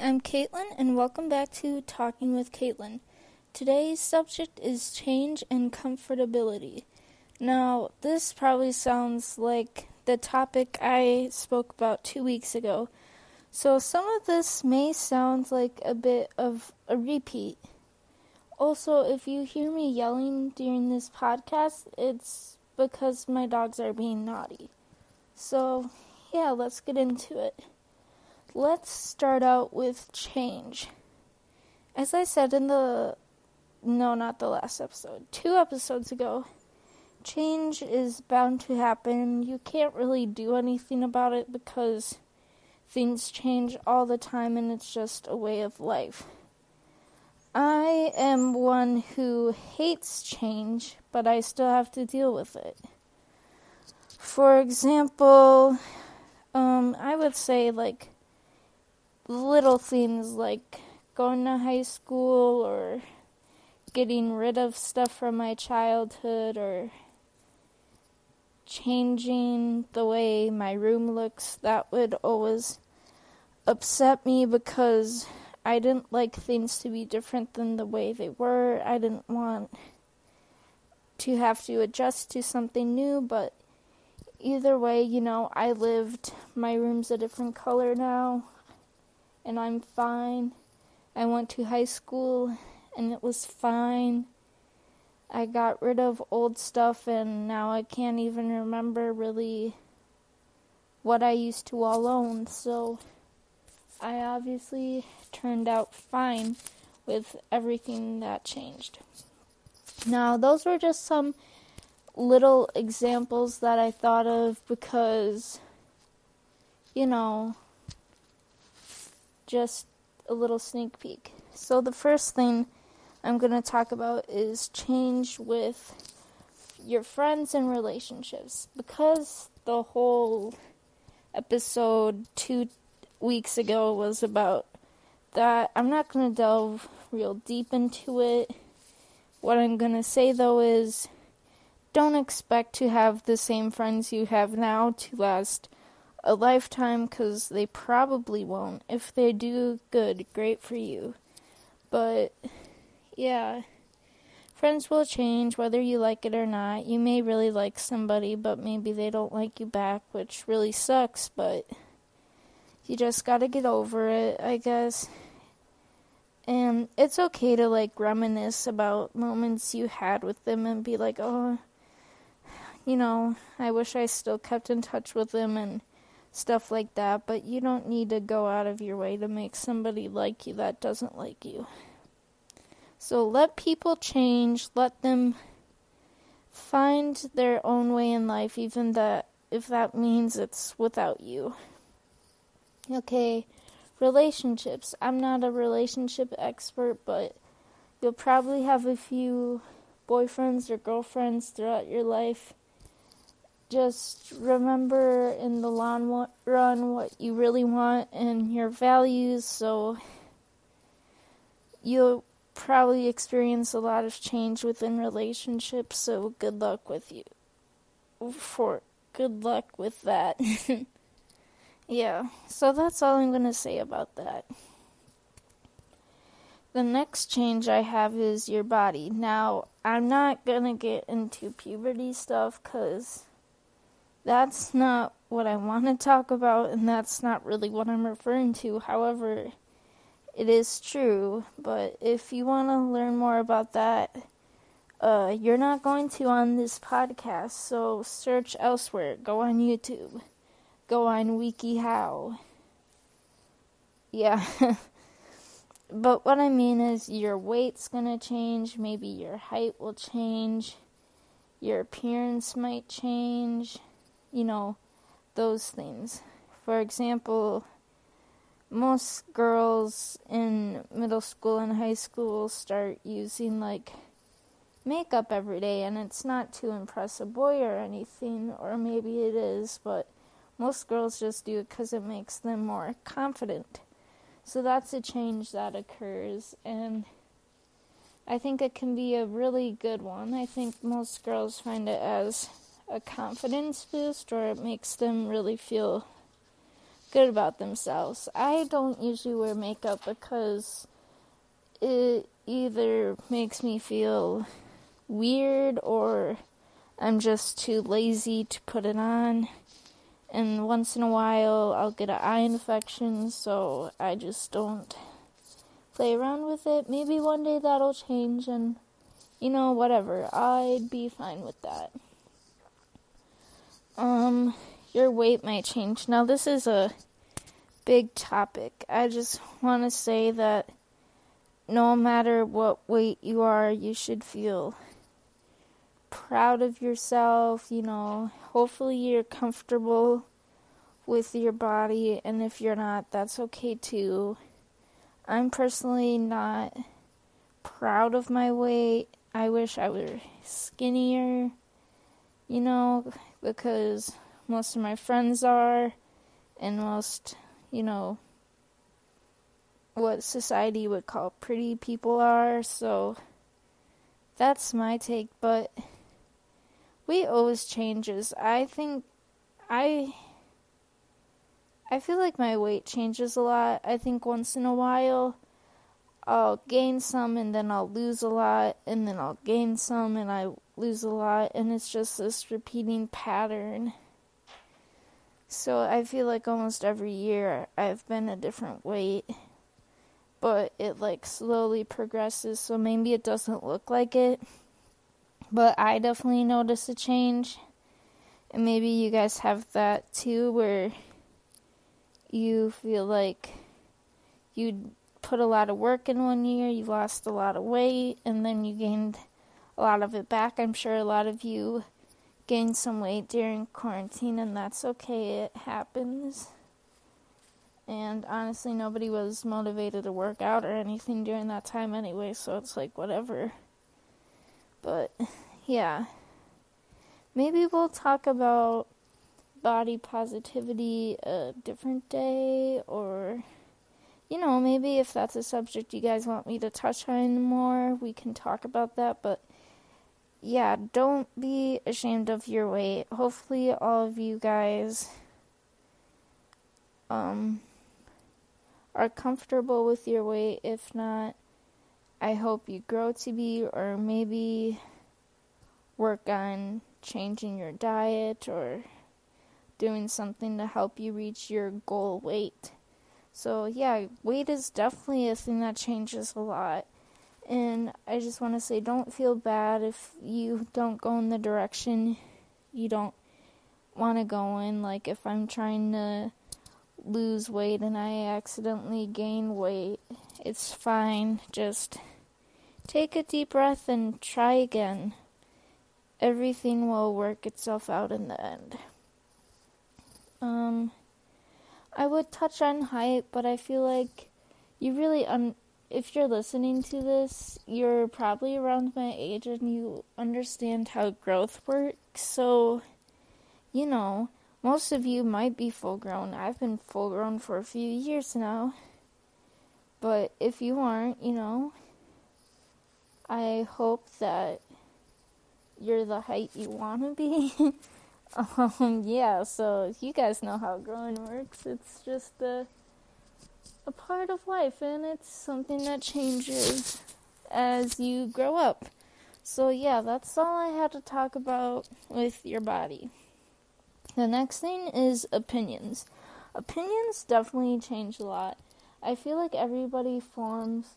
I'm Caitlin, and welcome back to Talking with Caitlin. Today's subject is change and comfortability. Now, this probably sounds like the topic I spoke about two weeks ago, so some of this may sound like a bit of a repeat. Also, if you hear me yelling during this podcast, it's because my dogs are being naughty. So, yeah, let's get into it. Let's start out with change. As I said in the no, not the last episode, two episodes ago, change is bound to happen. You can't really do anything about it because things change all the time and it's just a way of life. I am one who hates change, but I still have to deal with it. For example, um, I would say like little things like going to high school or getting rid of stuff from my childhood or changing the way my room looks, that would always upset me because I didn't like things to be different than the way they were. I didn't want to have to adjust to something new, but either way, you know, I lived. My room's a different color now and I'm fine. I went to high school and it was fine. I got rid of old stuff and now I can't even remember really what I used to all own. So I obviously turned out fine with everything that changed. Now, those were just some little examples that I thought of because, you know, just a little sneak peek. So, the first thing I'm going to talk about is change with your friends and relationships. Because the whole episode two weeks ago was about that, I'm not going to delve real deep into it. What I'm going to say though is don't expect to have the same friends you have now to last a lifetime because they probably won't. If they do, good, great for you. But, yeah, friends will change whether you like it or not. You may really like somebody, but maybe they don't like you back, which really sucks, but you just gotta get over it, I guess. And it's okay to like reminisce about moments you had with them and be like, oh, you know, I wish I still kept in touch with them and stuff like that, but you don't need to go out of your way to make somebody like you that doesn't like you. So let people change, let them find their own way in life, even that if that means it's without you. Okay, relationships. I'm not a relationship expert, but you'll probably have a few boyfriends or girlfriends throughout your life just remember in the long run what you really want and your values so you'll probably experience a lot of change within relationships so good luck with you for good luck with that. Yeah so that's all i'm going to say about that. The next change i have is your body. Now i'm not going to get into puberty stuff cuz that's not what I want to talk about, and that's not really what I'm referring to. However, it is true, but if you want to learn more about that, uh, you're not going to on this podcast, so search elsewhere. Go on YouTube. Go on WikiHow. Yeah. but what I mean is your weight's gonna change, maybe your height will change, your appearance might change you know, those things. For example, most girls in middle school and high school start using like makeup every day, and it's not to impress a boy or anything, or maybe it is, but most girls just do it because it makes them more confident. So that's a change that occurs, and I think it can be a really good one. I think most girls find it as a confidence boost or it makes them really feel good about themselves. I don't usually wear makeup because it either makes me feel weird or I'm just too lazy to put it on. And once in a while, I'll get an eye infection, so I just don't play around with it. Maybe one day that'll change, and you know, whatever. I'd be fine with that. Um, your weight might change. Now, this is a big topic. I just want to say that no matter what weight you are, you should feel proud of yourself. You know, hopefully you're comfortable with your body, and if you're not, that's okay too. I'm personally not proud of my weight. I wish I were skinnier, you know, because most of my friends are, and most, you know, what society would call pretty people are, so that's my take, but weight always changes. I think I I feel like my weight changes a lot. I think once in a while I'll gain some and then I'll lose a lot and then I'll gain some and I lose a lot and it's just this repeating pattern. So I feel like almost every year I've been a different weight. But it like slowly progresses, so maybe it doesn't look like it. But I definitely notice a change. And maybe you guys have that too where you feel like you put a lot of work in one year, you lost a lot of weight, and then you gained a lot of it back. I'm sure a lot of you gained some weight during quarantine, and that's okay, it happens. And honestly, nobody was motivated to work out or anything during that time anyway, so it's like whatever. But yeah, maybe we'll talk about body positivity a different day, or you know, maybe if that's a subject you guys want me to touch on more, we can talk about that. But yeah, don't be ashamed of your weight. Hopefully, all of you guys um, are comfortable with your weight. If not, I hope you grow to be, or maybe work on changing your diet or doing something to help you reach your goal weight. So, yeah, weight is definitely a thing that changes a lot. And I just want to say don't feel bad if you don't go in the direction you don't want to go in. Like, if I'm trying to lose weight and I accidentally gain weight, it's fine. Just take a deep breath and try again. Everything will work itself out in the end. Um, I would touch on height, but I feel like you really un- if you're listening to this, you're probably around my age and you understand how growth works. So, you know, most of you might be full grown. I've been full grown for a few years now. But if you aren't, you know, I hope that you're the height you want to be. um, yeah, so you guys know how growing works. It's just a, a part of life, and it's something that changes as you grow up. So, yeah, that's all I had to talk about with your body. The next thing is opinions. Opinions definitely change a lot. I feel like everybody forms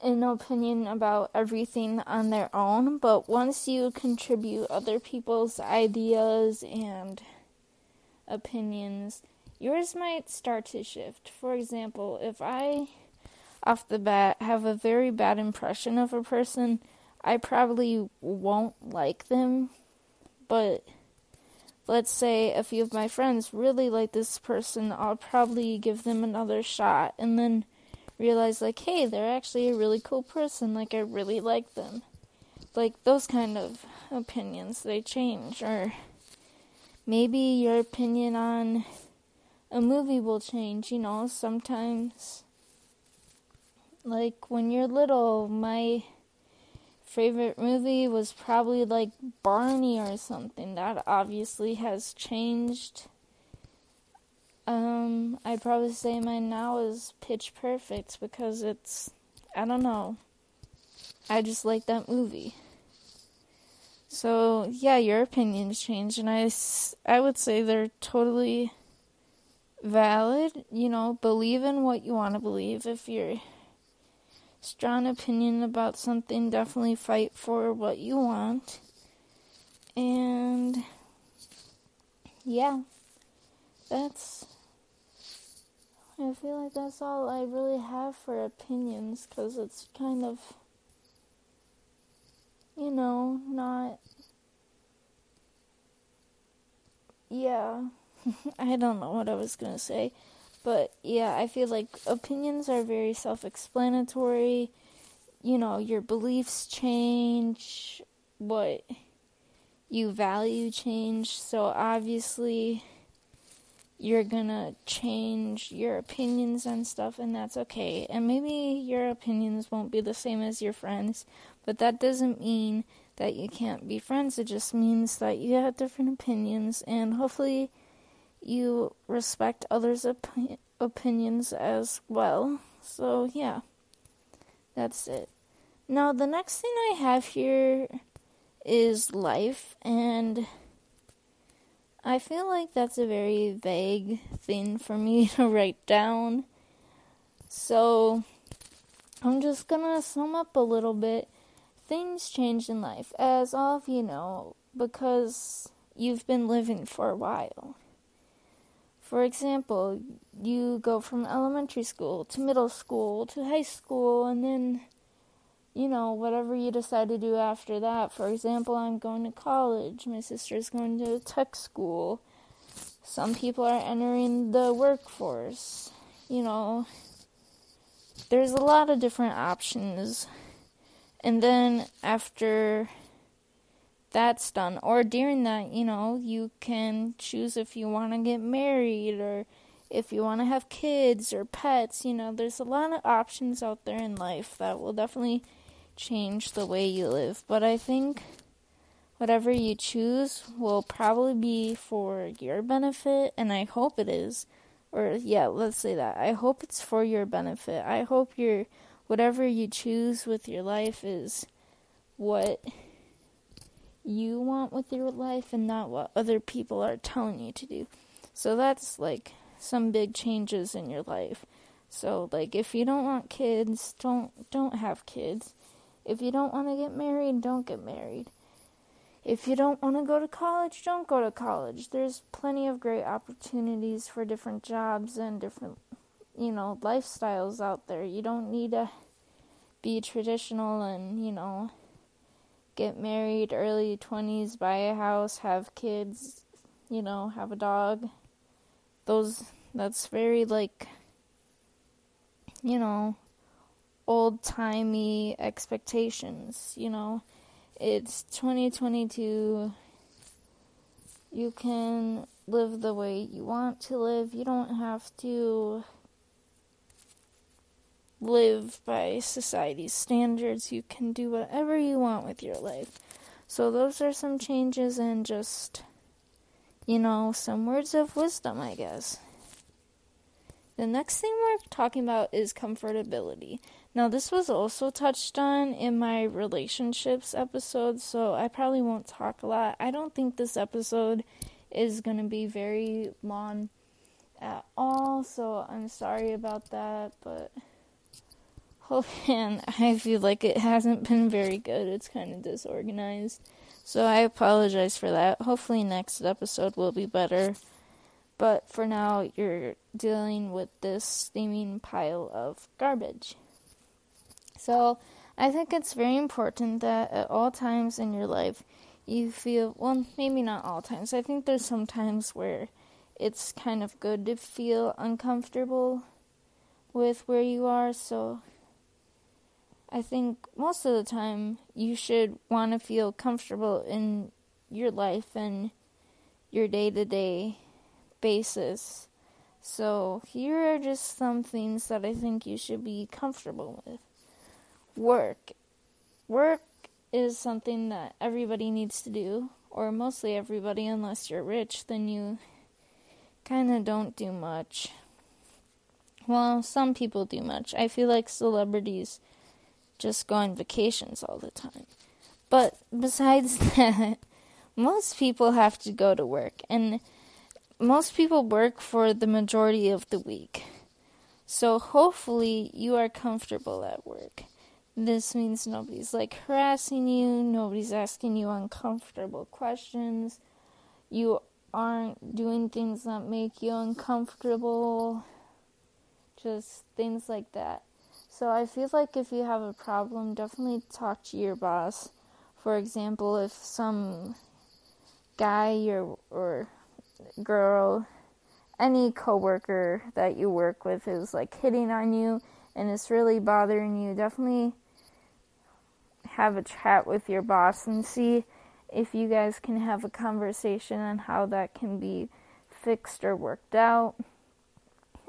an opinion about everything on their own, but once you contribute other people's ideas and opinions, yours might start to shift. For example, if I off the bat have a very bad impression of a person, I probably won't like them. But let's say a few of my friends really like this person, I'll probably give them another shot and then realize like, hey, they're actually a really cool person. Like I really like them. Like those kind of opinions they change or maybe your opinion on a movie will change, you know, sometimes like when you're little, my favorite movie was probably like Barney or something. That obviously has changed Um, I'd probably say mine now is Pitch Perfect because it's, I don't know, I just like that movie. So, yeah, your opinions change, and I, I would say they're totally valid. You know, believe in what you want to believe. If you're strong opinion about something, definitely fight for what you want. And, yeah, that's. I feel like that's all I really have for opinions because it's kind of you know, not. Yeah, I don't know what I was gonna say, but yeah, I feel like opinions are very self explanatory. You know, your beliefs change, what you value change, so obviously you're gonna change your opinions on stuff, and that's okay. And maybe your opinions won't be the same as your friends, but that doesn't mean that you can't be friends. It just means that you have different opinions, and hopefully, you respect others' op- opinions as well. So, yeah, that's it. Now, the next thing I have here is life, and I feel like that's a very vague thing for me to write down. So, I'm just gonna sum up a little bit. Things change in life, as all of you know, because you've been living for a while. For example, you go from elementary school to middle school to high school, and then you know, whatever you decide to do after that. For example, I'm going to college, my sister's going to tech school. Some people are entering the workforce. You know, there's a lot of different options. And then after that's done, or during that, you know, you can choose if you want to get married or if you want to have kids or pets. You know, there's a lot of options out there in life that will definitely change the way you live, but I think whatever you choose will probably be for your benefit, and I hope it is. Or, yeah, let's say that. I hope it's for your benefit. I hope your whatever you choose with your life is what you want with your life and not what other people are telling you to do. So that's like some big changes in your life. So like if you don't want kids, don't don't have kids. If you don't want to get married, don't get married. If you don't want to go to college, don't go to college. There's plenty of great opportunities for different jobs and different, you know, lifestyles out there. You don't need to be traditional and, you know, get married early 20s, buy a house, have kids, you know, have a dog. Those that's very like you know, old timey expectations, you know. It's 2022. You can live the way you want to live. You don't have to live by society's standards. You can do whatever you want with your life. So, those are some changes and just, you know, some words of wisdom, I guess. The next thing we're talking about is comfortability. Now, this was also touched on in my relationships episode, so I probably won't talk a lot. I don't think this episode is going to be very long at all, so I'm sorry about that, but oh man, I feel like it hasn't been very good. It's kind of disorganized. So I apologize for that. Hopefully, next episode will be better. But for now, you're dealing with this steaming pile of garbage. So, I think it's very important that at all times in your life you feel well, maybe not all times. I think there's some times where it's kind of good to feel uncomfortable with where you are. So, I think most of the time you should want to feel comfortable in your life and your day to day basis. So, here are just some things that I think you should be comfortable with. Work. Work is something that everybody needs to do, or mostly everybody, unless you're rich, then you kind of don't do much. Well, some people do much. I feel like celebrities just go on vacations all the time. But besides that, most people have to go to work, and most people work for the majority of the week. So hopefully you are comfortable at work. This means nobody's like harassing you, nobody's asking you uncomfortable questions. You aren't doing things that make you uncomfortable. Just things like that. So I feel like if you have a problem, definitely talk to your boss. For example, if some guy or or girl, any coworker that you work with is like hitting on you and it's really bothering you, definitely have a chat with your boss and see if you guys can have a conversation on how that can be fixed or worked out.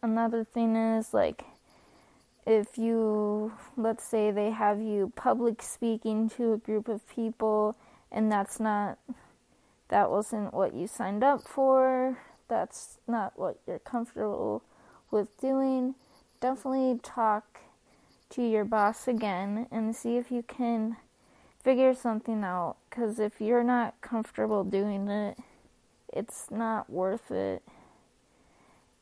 Another thing is like if you let's say they have you public speaking to a group of people and that's not that wasn't what you signed up for that's not what you're comfortable with doing definitely talk to your boss again and see if you can figure something out. Cuz if you're not comfortable doing it it's not worth it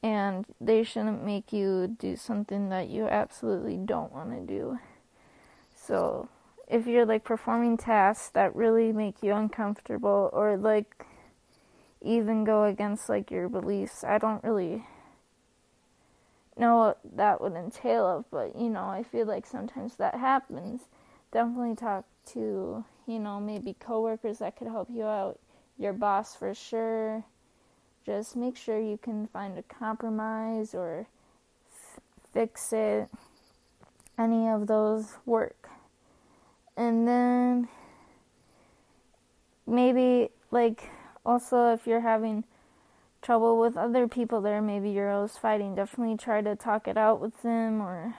and they shouldn't make you do something that you absolutely don't want to do. So, if you're like performing tasks that really make you uncomfortable or like even go against like your beliefs, I don't really know what that would entail of, but you know, I feel like sometimes that happens. Definitely talk to, you know, maybe coworkers that could help you out, your boss for sure just make sure you can find a compromise or f- fix it. Any of those work. And then maybe, like, also if you're having trouble with other people there, maybe you're always fighting, definitely try to talk it out with them or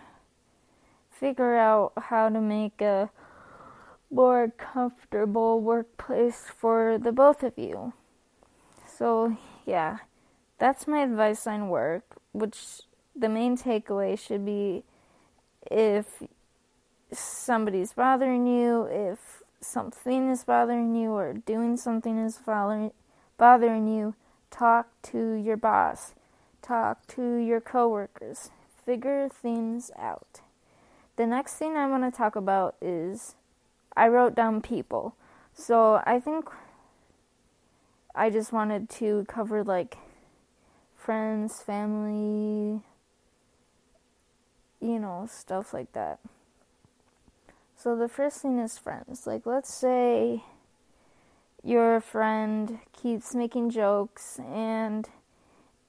figure out how to make a more comfortable workplace for the both of you. So, yeah, that's my advice on work, which the main takeaway should be if somebody's bothering you, if something is bothering you, or doing something is bothering you, talk to your boss, talk to your coworkers, figure things out. The next thing I want to talk about is I wrote down people. So I think I just wanted to cover like friends, family, you know, stuff like that. So the first thing is friends. Like let's say your friend keeps making jokes and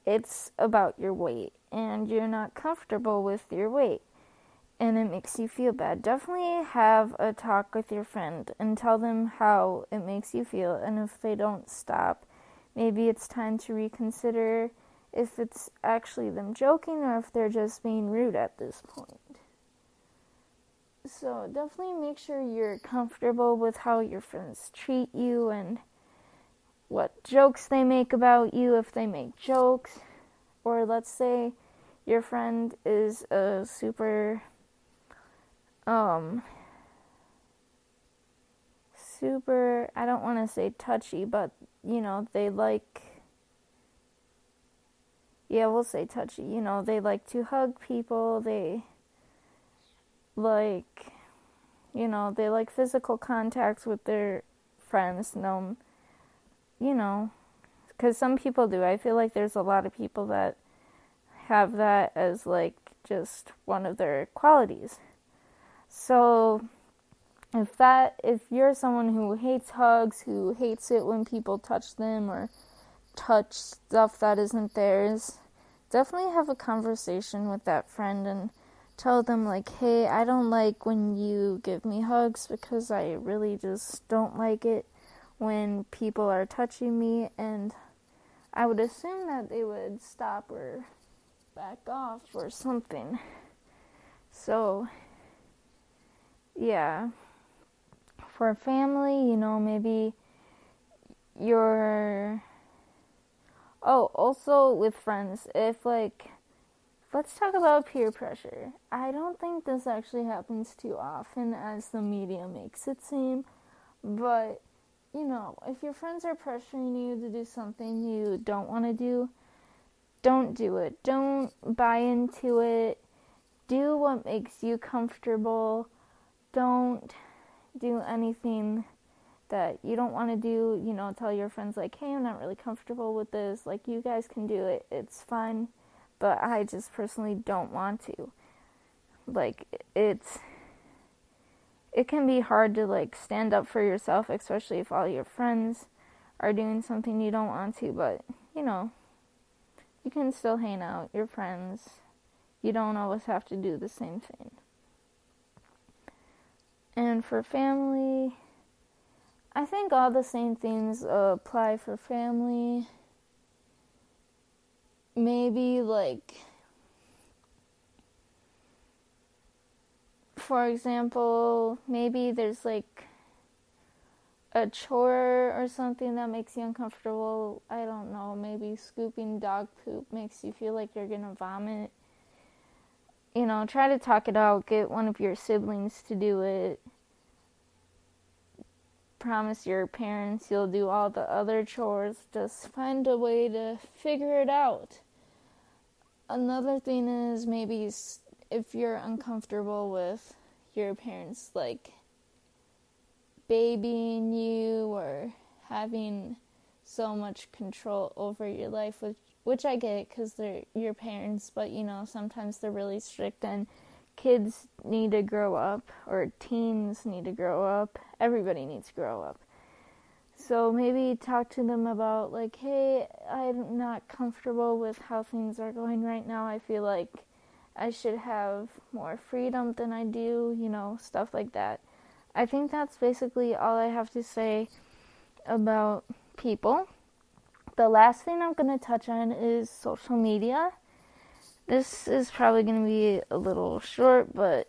it's about your weight and you're not comfortable with your weight and it makes you feel bad, definitely have a talk with your friend and tell them how it makes you feel. And if they don't stop, maybe it's time to reconsider if it's actually them joking or if they're just being rude at this point. So, definitely make sure you're comfortable with how your friends treat you and what jokes they make about you if they make jokes. Or let's say your friend is a super um super I don't want to say touchy, but you know, they like yeah, we'll say touchy. You know, they like to hug people. They like you know, they like physical contact with their friends. No, you know, because some people do. I feel like there's a lot of people that have that as like just one of their qualities. So if that if you're someone who hates hugs, who hates it when people touch them or touch stuff that isn't theirs, definitely have a conversation with that friend and tell them like, "Hey, I don't like when you give me hugs because I really just don't like it when people are touching me." And I would assume that they would stop or back off or something. So, yeah. For family, you know, maybe your Oh, also with friends, if like, let's talk about peer pressure. I don't think this actually happens too often as the media makes it seem, but you know, if your friends are pressuring you to do something you don't want to do, don't do it. Don't buy into it. Do what makes you comfortable. Don't do anything that you don't want to do, you know, tell your friends, like, hey, I'm not really comfortable with this. Like, you guys can do it. It's fine. But I just personally don't want to. Like, it's. It can be hard to, like, stand up for yourself, especially if all your friends are doing something you don't want to. But, you know, you can still hang out, your friends. You don't always have to do the same thing. And for family, I think all the same things apply for family. Maybe, like, for example, maybe there's like a chore or something that makes you uncomfortable. I don't know. Maybe scooping dog poop makes you feel like you're gonna vomit. You know, try to talk it out. Get one of your siblings to do it promise your parents you'll do all the other chores. Just find a way to figure it out. Another thing is maybe if you're uncomfortable with your parents, like babying you or having so much control over your life, which which I get because they're your parents, but you know sometimes they're really strict and kids need to grow up or teens need to grow up. Everybody needs to grow up. So maybe talk to them about like, hey, I'm not comfortable with how things are going right now. I feel like I should have more freedom than I do, you know, stuff like that. I think that's basically all I have to say about people. The last thing I'm going to touch on is social media. This is probably going to be a little short, but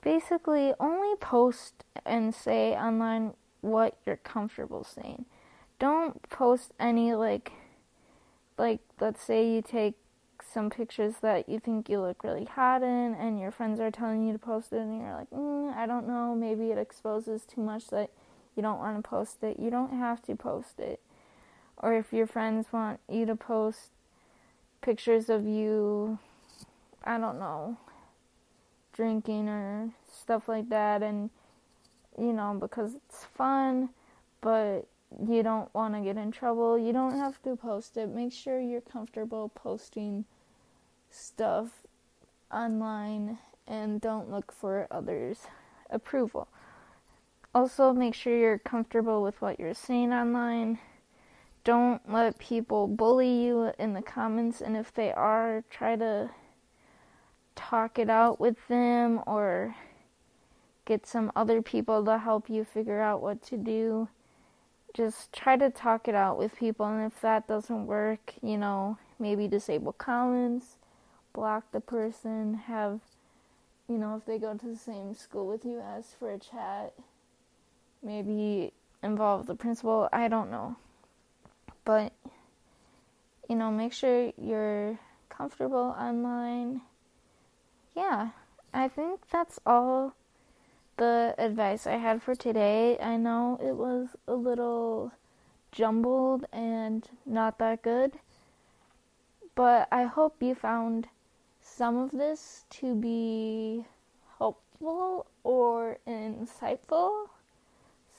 basically only post and say online what you're comfortable saying. Don't post any like like let's say you take some pictures that you think you look really hot in and your friends are telling you to post it and you're like, mm, I don't know, maybe it exposes too much that you don't want to post it. You don't have to post it. Or if your friends want you to post pictures of you, I don't know, drinking or stuff like that, and you know, because it's fun, but you don't want to get in trouble, you don't have to post it. Make sure you're comfortable posting stuff online and don't look for others' approval. Also, make sure you're comfortable with what you're saying online don't let people bully you in the comments, and if they are, try to talk it out with them or get some other people to help you figure out what to do. Just try to talk it out with people, and if that doesn't work, you know, maybe disable comments, block the person, have, you know, if they go to the same school with you, ask for a chat, maybe involve the principal. I don't know. But, you know, make sure you're comfortable online. Yeah, I think that's all the advice I had for today. I know it was a little jumbled and not that good, but I hope you found some of this to be helpful or insightful.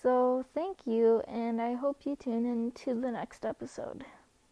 So, thank you, and I hope you tune in to the next episode.